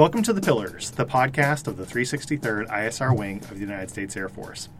Welcome to The Pillars, the podcast of the 363rd ISR Wing of the United States Air Force.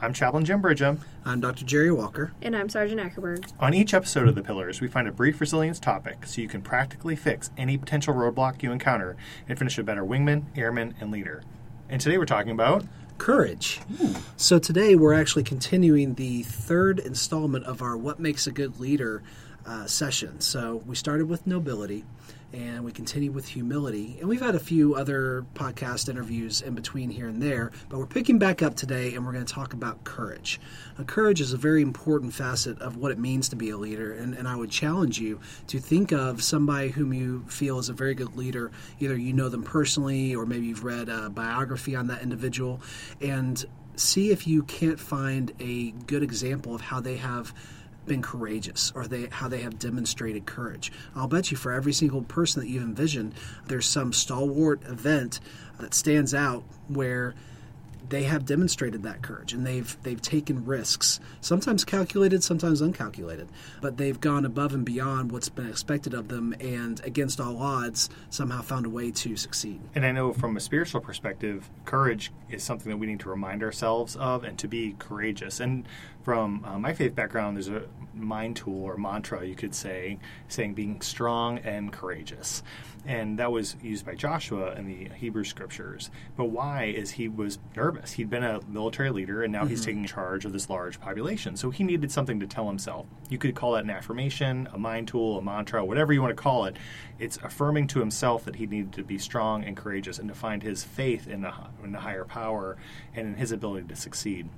I'm Chaplain Jim Bridgham. I'm Dr. Jerry Walker. And I'm Sergeant Ackerberg. On each episode of The Pillars, we find a brief resilience topic so you can practically fix any potential roadblock you encounter and finish a better wingman, airman, and leader. And today we're talking about Courage. Hmm. So today we're actually continuing the third installment of our What Makes a Good Leader uh, session. So we started with nobility and we continue with humility. And we've had a few other podcast interviews in between here and there, but we're picking back up today and we're going to talk about courage. Now, courage is a very important facet of what it means to be a leader, and, and I would challenge you to think of somebody whom you feel is a very good leader. Either you know them personally or maybe you've read a biography on that individual, and see if you can't find a good example of how they have been courageous or they how they have demonstrated courage. I'll bet you for every single person that you envision, there's some stalwart event that stands out where they have demonstrated that courage and they've they've taken risks sometimes calculated sometimes uncalculated but they've gone above and beyond what's been expected of them and against all odds somehow found a way to succeed and i know from a spiritual perspective courage is something that we need to remind ourselves of and to be courageous and from uh, my faith background there's a mind tool or mantra you could say saying being strong and courageous and that was used by Joshua in the Hebrew scriptures. But why is he was nervous? He'd been a military leader, and now mm-hmm. he's taking charge of this large population. So he needed something to tell himself. You could call that an affirmation, a mind tool, a mantra, whatever you want to call it. It's affirming to himself that he needed to be strong and courageous, and to find his faith in the, in the higher power and in his ability to succeed.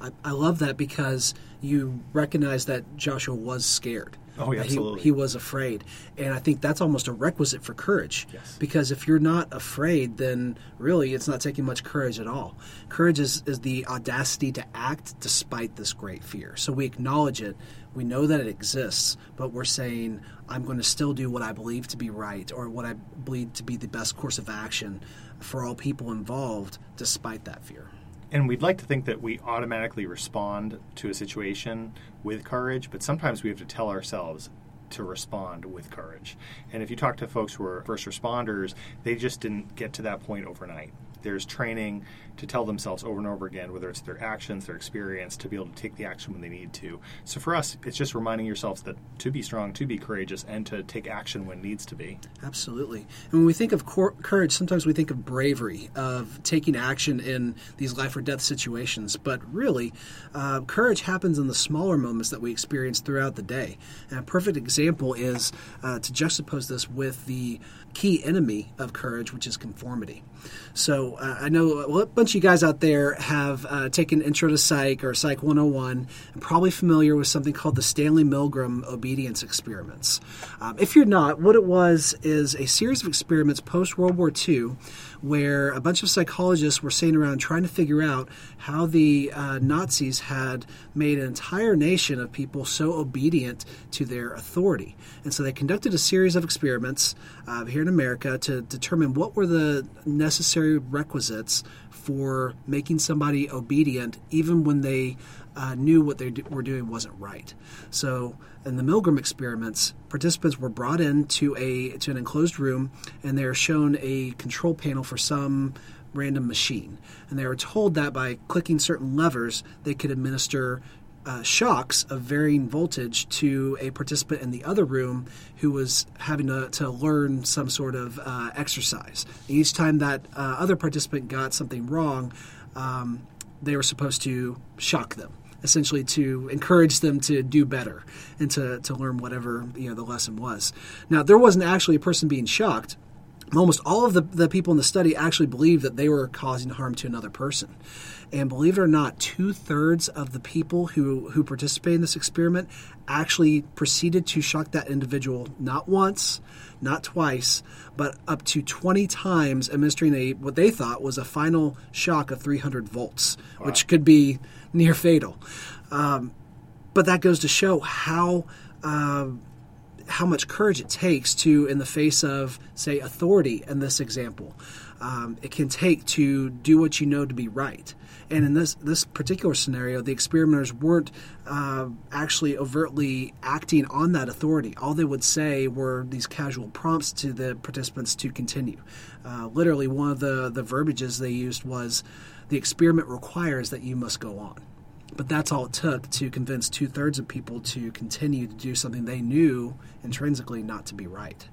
I, I love that because you recognize that Joshua was scared. Oh, yeah, absolutely. He, he, was afraid. And I think that's almost a requisite for courage. Yes. Because if you're not afraid, then really it's not taking much courage at all. Courage is, is the audacity to act despite this great fear. So we acknowledge it, we know that it exists, but we're saying, I'm going to still do what I believe to be right or what I believe to be the best course of action for all people involved despite that fear and we'd like to think that we automatically respond to a situation with courage, but sometimes we have to tell ourselves to respond with courage. And if you talk to folks who are first responders, they just didn't get to that point overnight. There's training to tell themselves over and over again, whether it's their actions, their experience, to be able to take the action when they need to. So for us, it's just reminding yourselves that to be strong, to be courageous, and to take action when needs to be. Absolutely. And when we think of cor- courage, sometimes we think of bravery, of taking action in these life or death situations. But really, uh, courage happens in the smaller moments that we experience throughout the day. And a perfect example is uh, to juxtapose this with the key enemy of courage, which is conformity. So uh, I know a bunch of you guys out there have uh, taken Intro to Psych or Psych 101 and probably familiar with something called the Stanley Milgram obedience experiments. Um, if you're not, what it was is a series of experiments post World War II where a bunch of psychologists were sitting around trying to figure out how the uh, Nazis had made an entire nation of people so obedient to their authority. And so they conducted a series of experiments uh, here in America to determine what were the necessary requisites for making somebody obedient even when they uh, knew what they do, were doing wasn't right. So, in the Milgram experiments, participants were brought into a to an enclosed room, and they are shown a control panel for some random machine, and they were told that by clicking certain levers, they could administer uh, shocks of varying voltage to a participant in the other room who was having to, to learn some sort of uh, exercise. And each time that uh, other participant got something wrong, um, they were supposed to shock them essentially to encourage them to do better and to, to learn whatever you know the lesson was. Now there wasn't actually a person being shocked. Almost all of the, the people in the study actually believed that they were causing harm to another person. And believe it or not, two thirds of the people who, who participated in this experiment actually proceeded to shock that individual not once, not twice, but up to 20 times, administering a what they thought was a final shock of 300 volts, wow. which could be near fatal. Um, but that goes to show how. Uh, how much courage it takes to, in the face of, say, authority in this example, um, it can take to do what you know to be right. And in this this particular scenario, the experimenters weren't uh, actually overtly acting on that authority. All they would say were these casual prompts to the participants to continue. Uh, literally, one of the the verbiages they used was, "The experiment requires that you must go on." But that's all it took to convince two thirds of people to continue to do something they knew intrinsically not to be right.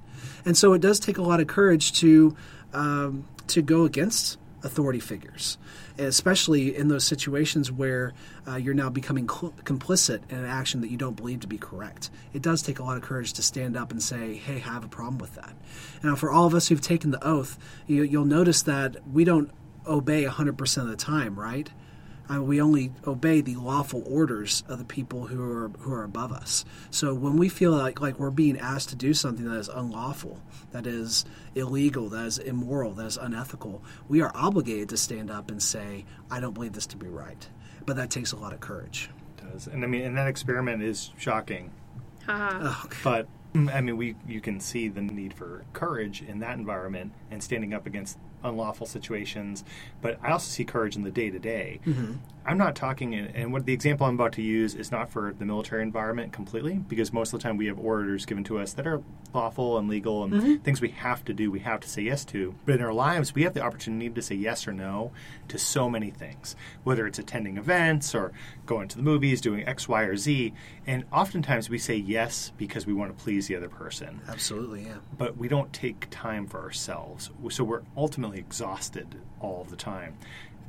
And so it does take a lot of courage to um, to go against authority figures, especially in those situations where uh, you're now becoming cl- complicit in an action that you don't believe to be correct. It does take a lot of courage to stand up and say, "Hey, I have a problem with that." Now, for all of us who've taken the oath, you, you'll notice that we don't obey 100% of the time, right? Uh, we only obey the lawful orders of the people who are who are above us. So when we feel like like we're being asked to do something that is unlawful, that is illegal, that is immoral, that is unethical, we are obligated to stand up and say, "I don't believe this to be right." But that takes a lot of courage. It does, and I mean, and that experiment is shocking, Haha. Oh, but. I mean, we you can see the need for courage in that environment and standing up against unlawful situations. But I also see courage in the day to day. I'm not talking, and what the example I'm about to use is not for the military environment completely, because most of the time we have orders given to us that are lawful and legal and mm-hmm. things we have to do, we have to say yes to. But in our lives, we have the opportunity to say yes or no to so many things, whether it's attending events or going to the movies, doing X, Y, or Z. And oftentimes we say yes because we want to please the other person absolutely, yeah. but we don't take time for ourselves. So we're ultimately exhausted all the time.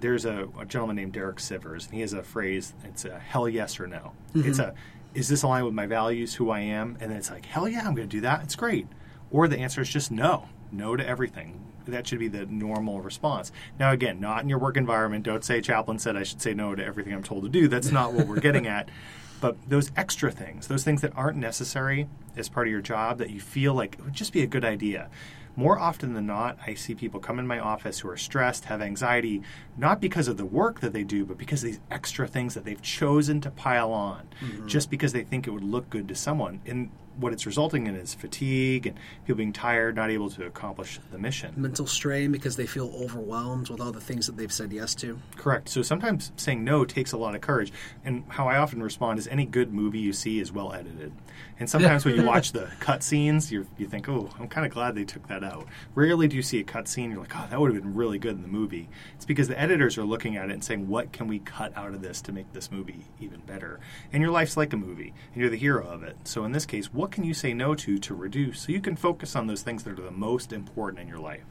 There's a, a gentleman named Derek Sivers, and he has a phrase. It's a hell yes or no. Mm-hmm. It's a is this aligned with my values, who I am? And then it's like hell yeah, I'm going to do that. It's great. Or the answer is just no, no to everything. That should be the normal response. Now, again, not in your work environment. Don't say Chaplain said I should say no to everything I'm told to do. That's not what we're getting at. But those extra things, those things that aren't necessary as part of your job that you feel like it would just be a good idea. More often than not, I see people come in my office who are stressed, have anxiety, not because of the work that they do, but because of these extra things that they've chosen to pile on mm-hmm. just because they think it would look good to someone. And what it's resulting in is fatigue and people being tired, not able to accomplish the mission. Mental strain because they feel overwhelmed with all the things that they've said yes to. Correct. So sometimes saying no takes a lot of courage. And how I often respond is any good movie you see is well edited. And sometimes when you watch the cut scenes, you you think, oh, I'm kind of glad they took that out. Rarely do you see a cut scene, you're like, oh, that would have been really good in the movie. It's because the editors are looking at it and saying, what can we cut out of this to make this movie even better? And your life's like a movie, and you're the hero of it. So in this case, what can you say no to to reduce so you can focus on those things that are the most important in your life?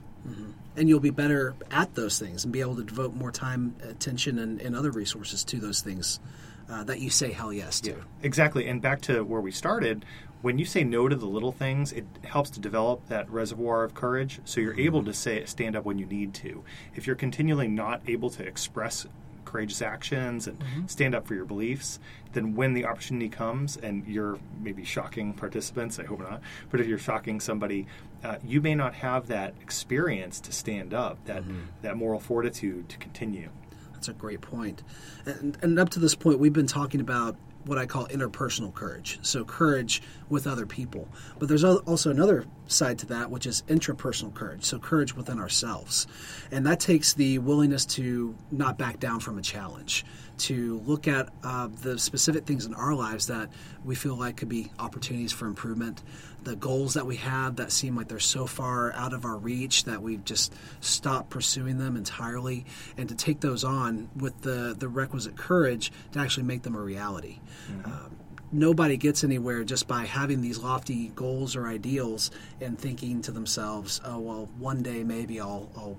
and you'll be better at those things and be able to devote more time, attention, and, and other resources to those things uh, that you say hell yes to. Exactly. And back to where we started, when you say no to the little things, it helps to develop that reservoir of courage so you're able to say stand up when you need to. If you're continually not able to express courageous actions and stand up for your beliefs, then when the opportunity comes and you're maybe shocking participants, I hope not, but if you're shocking somebody, uh, you may not have that experience to stand up, that, that moral fortitude to continue. That's a great point. And, and up to this point, we've been talking about what I call interpersonal courage. So, courage with other people. But there's also another side to that, which is intrapersonal courage. So, courage within ourselves. And that takes the willingness to not back down from a challenge, to look at uh, the specific things in our lives that we feel like could be opportunities for improvement, the goals that we have that seem like they're so far out of our reach that we've just stopped pursuing them entirely, and to take those on with the, the requisite courage to actually make them a reality. Um, nobody gets anywhere just by having these lofty goals or ideals and thinking to themselves, oh, well, one day maybe I'll, I'll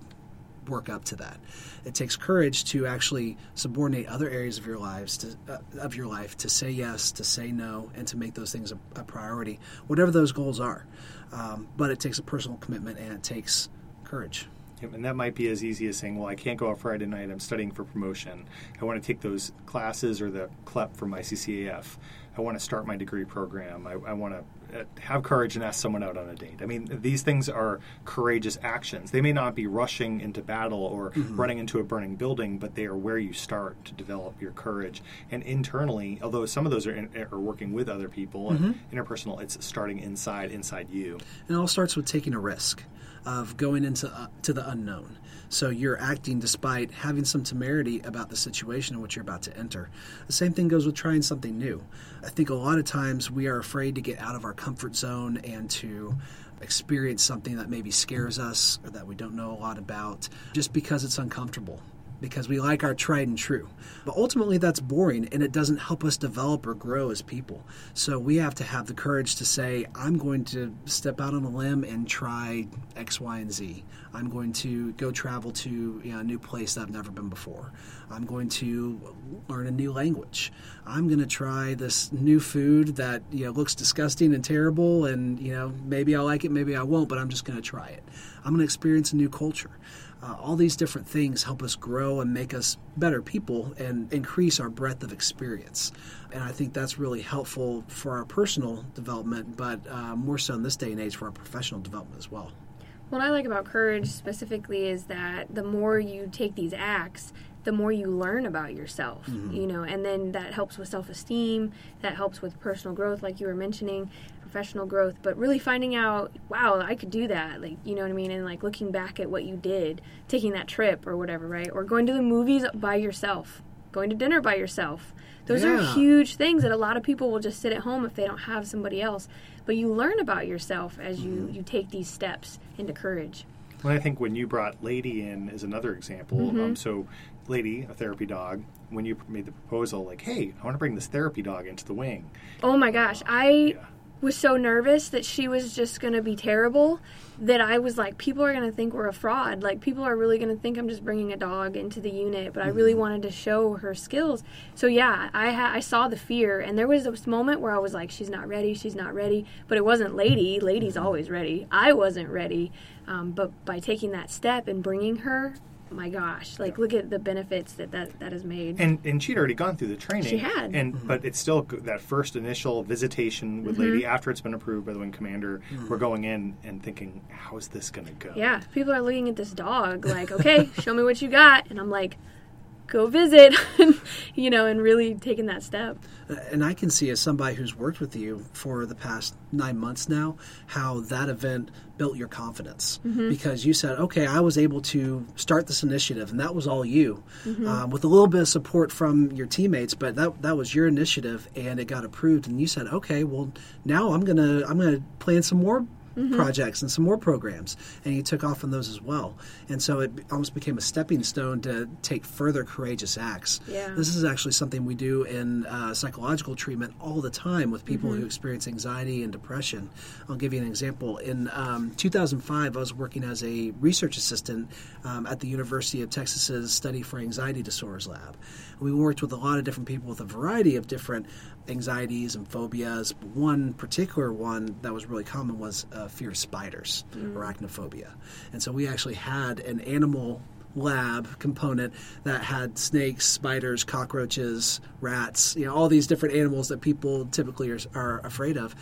work up to that. It takes courage to actually subordinate other areas of your lives to uh, of your life to say yes, to say no, and to make those things a, a priority, whatever those goals are. Um, but it takes a personal commitment and it takes courage. And that might be as easy as saying, "Well, I can't go out Friday night. I'm studying for promotion. I want to take those classes or the CLEP for my CCAF. I want to start my degree program. I, I want to Uh, have courage and ask someone out on a date. I mean, these things are courageous actions. They may not be rushing into battle or mm-hmm. running into a burning building, but they are where you start to develop your courage. And internally, although some of those are, in, are working with other people and mm-hmm. interpersonal, it's starting inside inside you. And it all starts with taking a risk of going into uh, to the unknown. So you're acting despite having some temerity about the situation in which you're about to enter. The same thing goes with trying something new. I think a lot of times we are afraid to get out of our comfort zone and to experience something that maybe scares us or that we don't know a lot about just because it's uncomfortable because we like our tried and true. But ultimately, that's boring and it doesn't help us develop or grow as people. So we have to have the courage to say, I'm going to step out on a limb and try X, Y, and Z. I'm going to go travel to you know, a new place that I've never been before. I'm going to learn a new language. I'm going to try this new food that you know looks disgusting and terrible, and you know maybe I'll like it, maybe I won't, but I'm just going to try it. I'm going to experience a new culture. Uh, all these different things help us grow and make us better people and increase our breadth of experience. And I think that's really helpful for our personal development, but uh, more so in this day and age for our professional development as well. What I like about courage specifically is that the more you take these acts, the more you learn about yourself, you know, and then that helps with self esteem, that helps with personal growth, like you were mentioning, professional growth, but really finding out, wow, I could do that, like, you know what I mean, and like looking back at what you did, taking that trip or whatever, right? Or going to the movies by yourself, going to dinner by yourself. Those Yeah. are huge things that a lot of people will just sit at home if they don't have somebody else. But you learn about yourself as you, you take these steps into courage. Well, I think when you brought Lady in is another example, Mm-hmm. um, so Lady, a therapy dog, when you made the proposal, like, hey, I want to bring this therapy dog into the wing. Oh my gosh, I was so nervous that she was just going to be terrible that I was like, people are going to think we're a fraud. Like, people are really going to think I'm just bringing a dog into the unit. But I really wanted to show her skills. So yeah, I ha- I saw the fear, and there was this moment where I was like, she's not ready, she's not ready. But it wasn't Lady. Lady's always ready. I wasn't ready. Um, but by taking that step and bringing her. My gosh! Like, look at the benefits that that, that has made. And and she'd already gone through the training. She had. And but it's still that first initial visitation with Mm-hmm. Lady after it's been approved by the wing commander. We're going in and thinking, how is this going to go? Yeah, people are looking at this dog like, okay, show me what you got, and I'm like, go visit, you know, and really taking that step. Uh, and I can see as somebody who's worked with you for the past nine months now, how that event built your confidence mm-hmm. because you said, "Okay, I was able to start this initiative, and that was all you, mm-hmm. um, with a little bit of support from your teammates, but that that was your initiative, and it got approved." And you said, "Okay, well, now I'm gonna I'm gonna plan some more." Projects and some more programs, and he took off on those as well, and so it almost became a stepping stone to take further courageous acts. Yeah. This is actually something we do in uh, psychological treatment all the time with people who experience anxiety and depression. I'll give you an example. In um, 2005, I was working as a research assistant um, at the University of Texas's Study for Anxiety Disorders lab. We worked with a lot of different people with a variety of different anxieties and phobias. One particular one that was really common was uh, fear of spiders, arachnophobia. And so we actually had an animal lab component that had snakes, spiders, cockroaches, rats, you know, all these different animals that people typically are, are afraid of.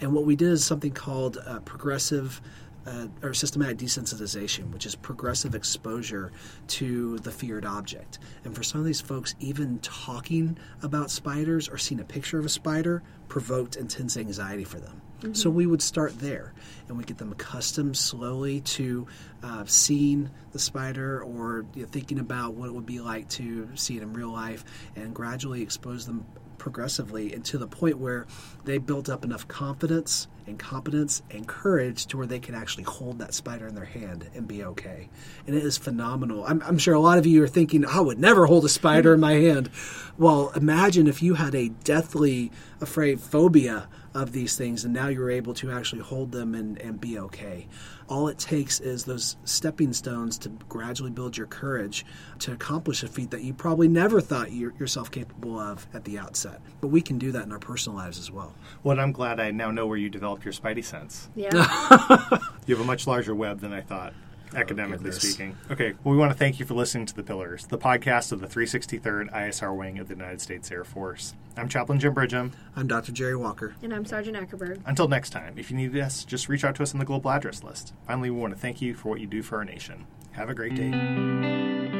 And what we did is something called uh, progressive uh, or systematic desensitization, which is progressive exposure to the feared object. And for some of these folks, even talking about spiders or seeing a picture of a spider provoked intense anxiety for them. So we would start there, and we get them accustomed slowly to uh, seeing the spider or you know, thinking about what it would be like to see it in real life, and gradually expose them progressively and to the point where they built up enough confidence and competence and courage to where they can actually hold that spider in their hand and be okay. And it is phenomenal. I'm, I'm sure a lot of you are thinking, I would never hold a spider in my hand. Well, imagine if you had a deathly afraid phobia of these things and now you're able to actually hold them and, and be okay. All it takes is those stepping stones to gradually build your courage to accomplish a feat that you probably never thought you're, yourself capable of at the outset. But we can do that in our personal lives as well. Well, I'm glad I now know where you developed your spidey sense. Yeah. You have a much larger web than I thought, oh, academically goodness. speaking. Okay, well, we want to thank you for listening to The Pillars, the podcast of the 363rd ISR Wing of the United States Air Force. I'm Chaplain Jim Bridgham. I'm Dr. Jerry Walker. And I'm Sergeant Ackerberg. Until next time, if you need us, just reach out to us on the global address list. Finally, we want to thank you for what you do for our nation. Have a great day.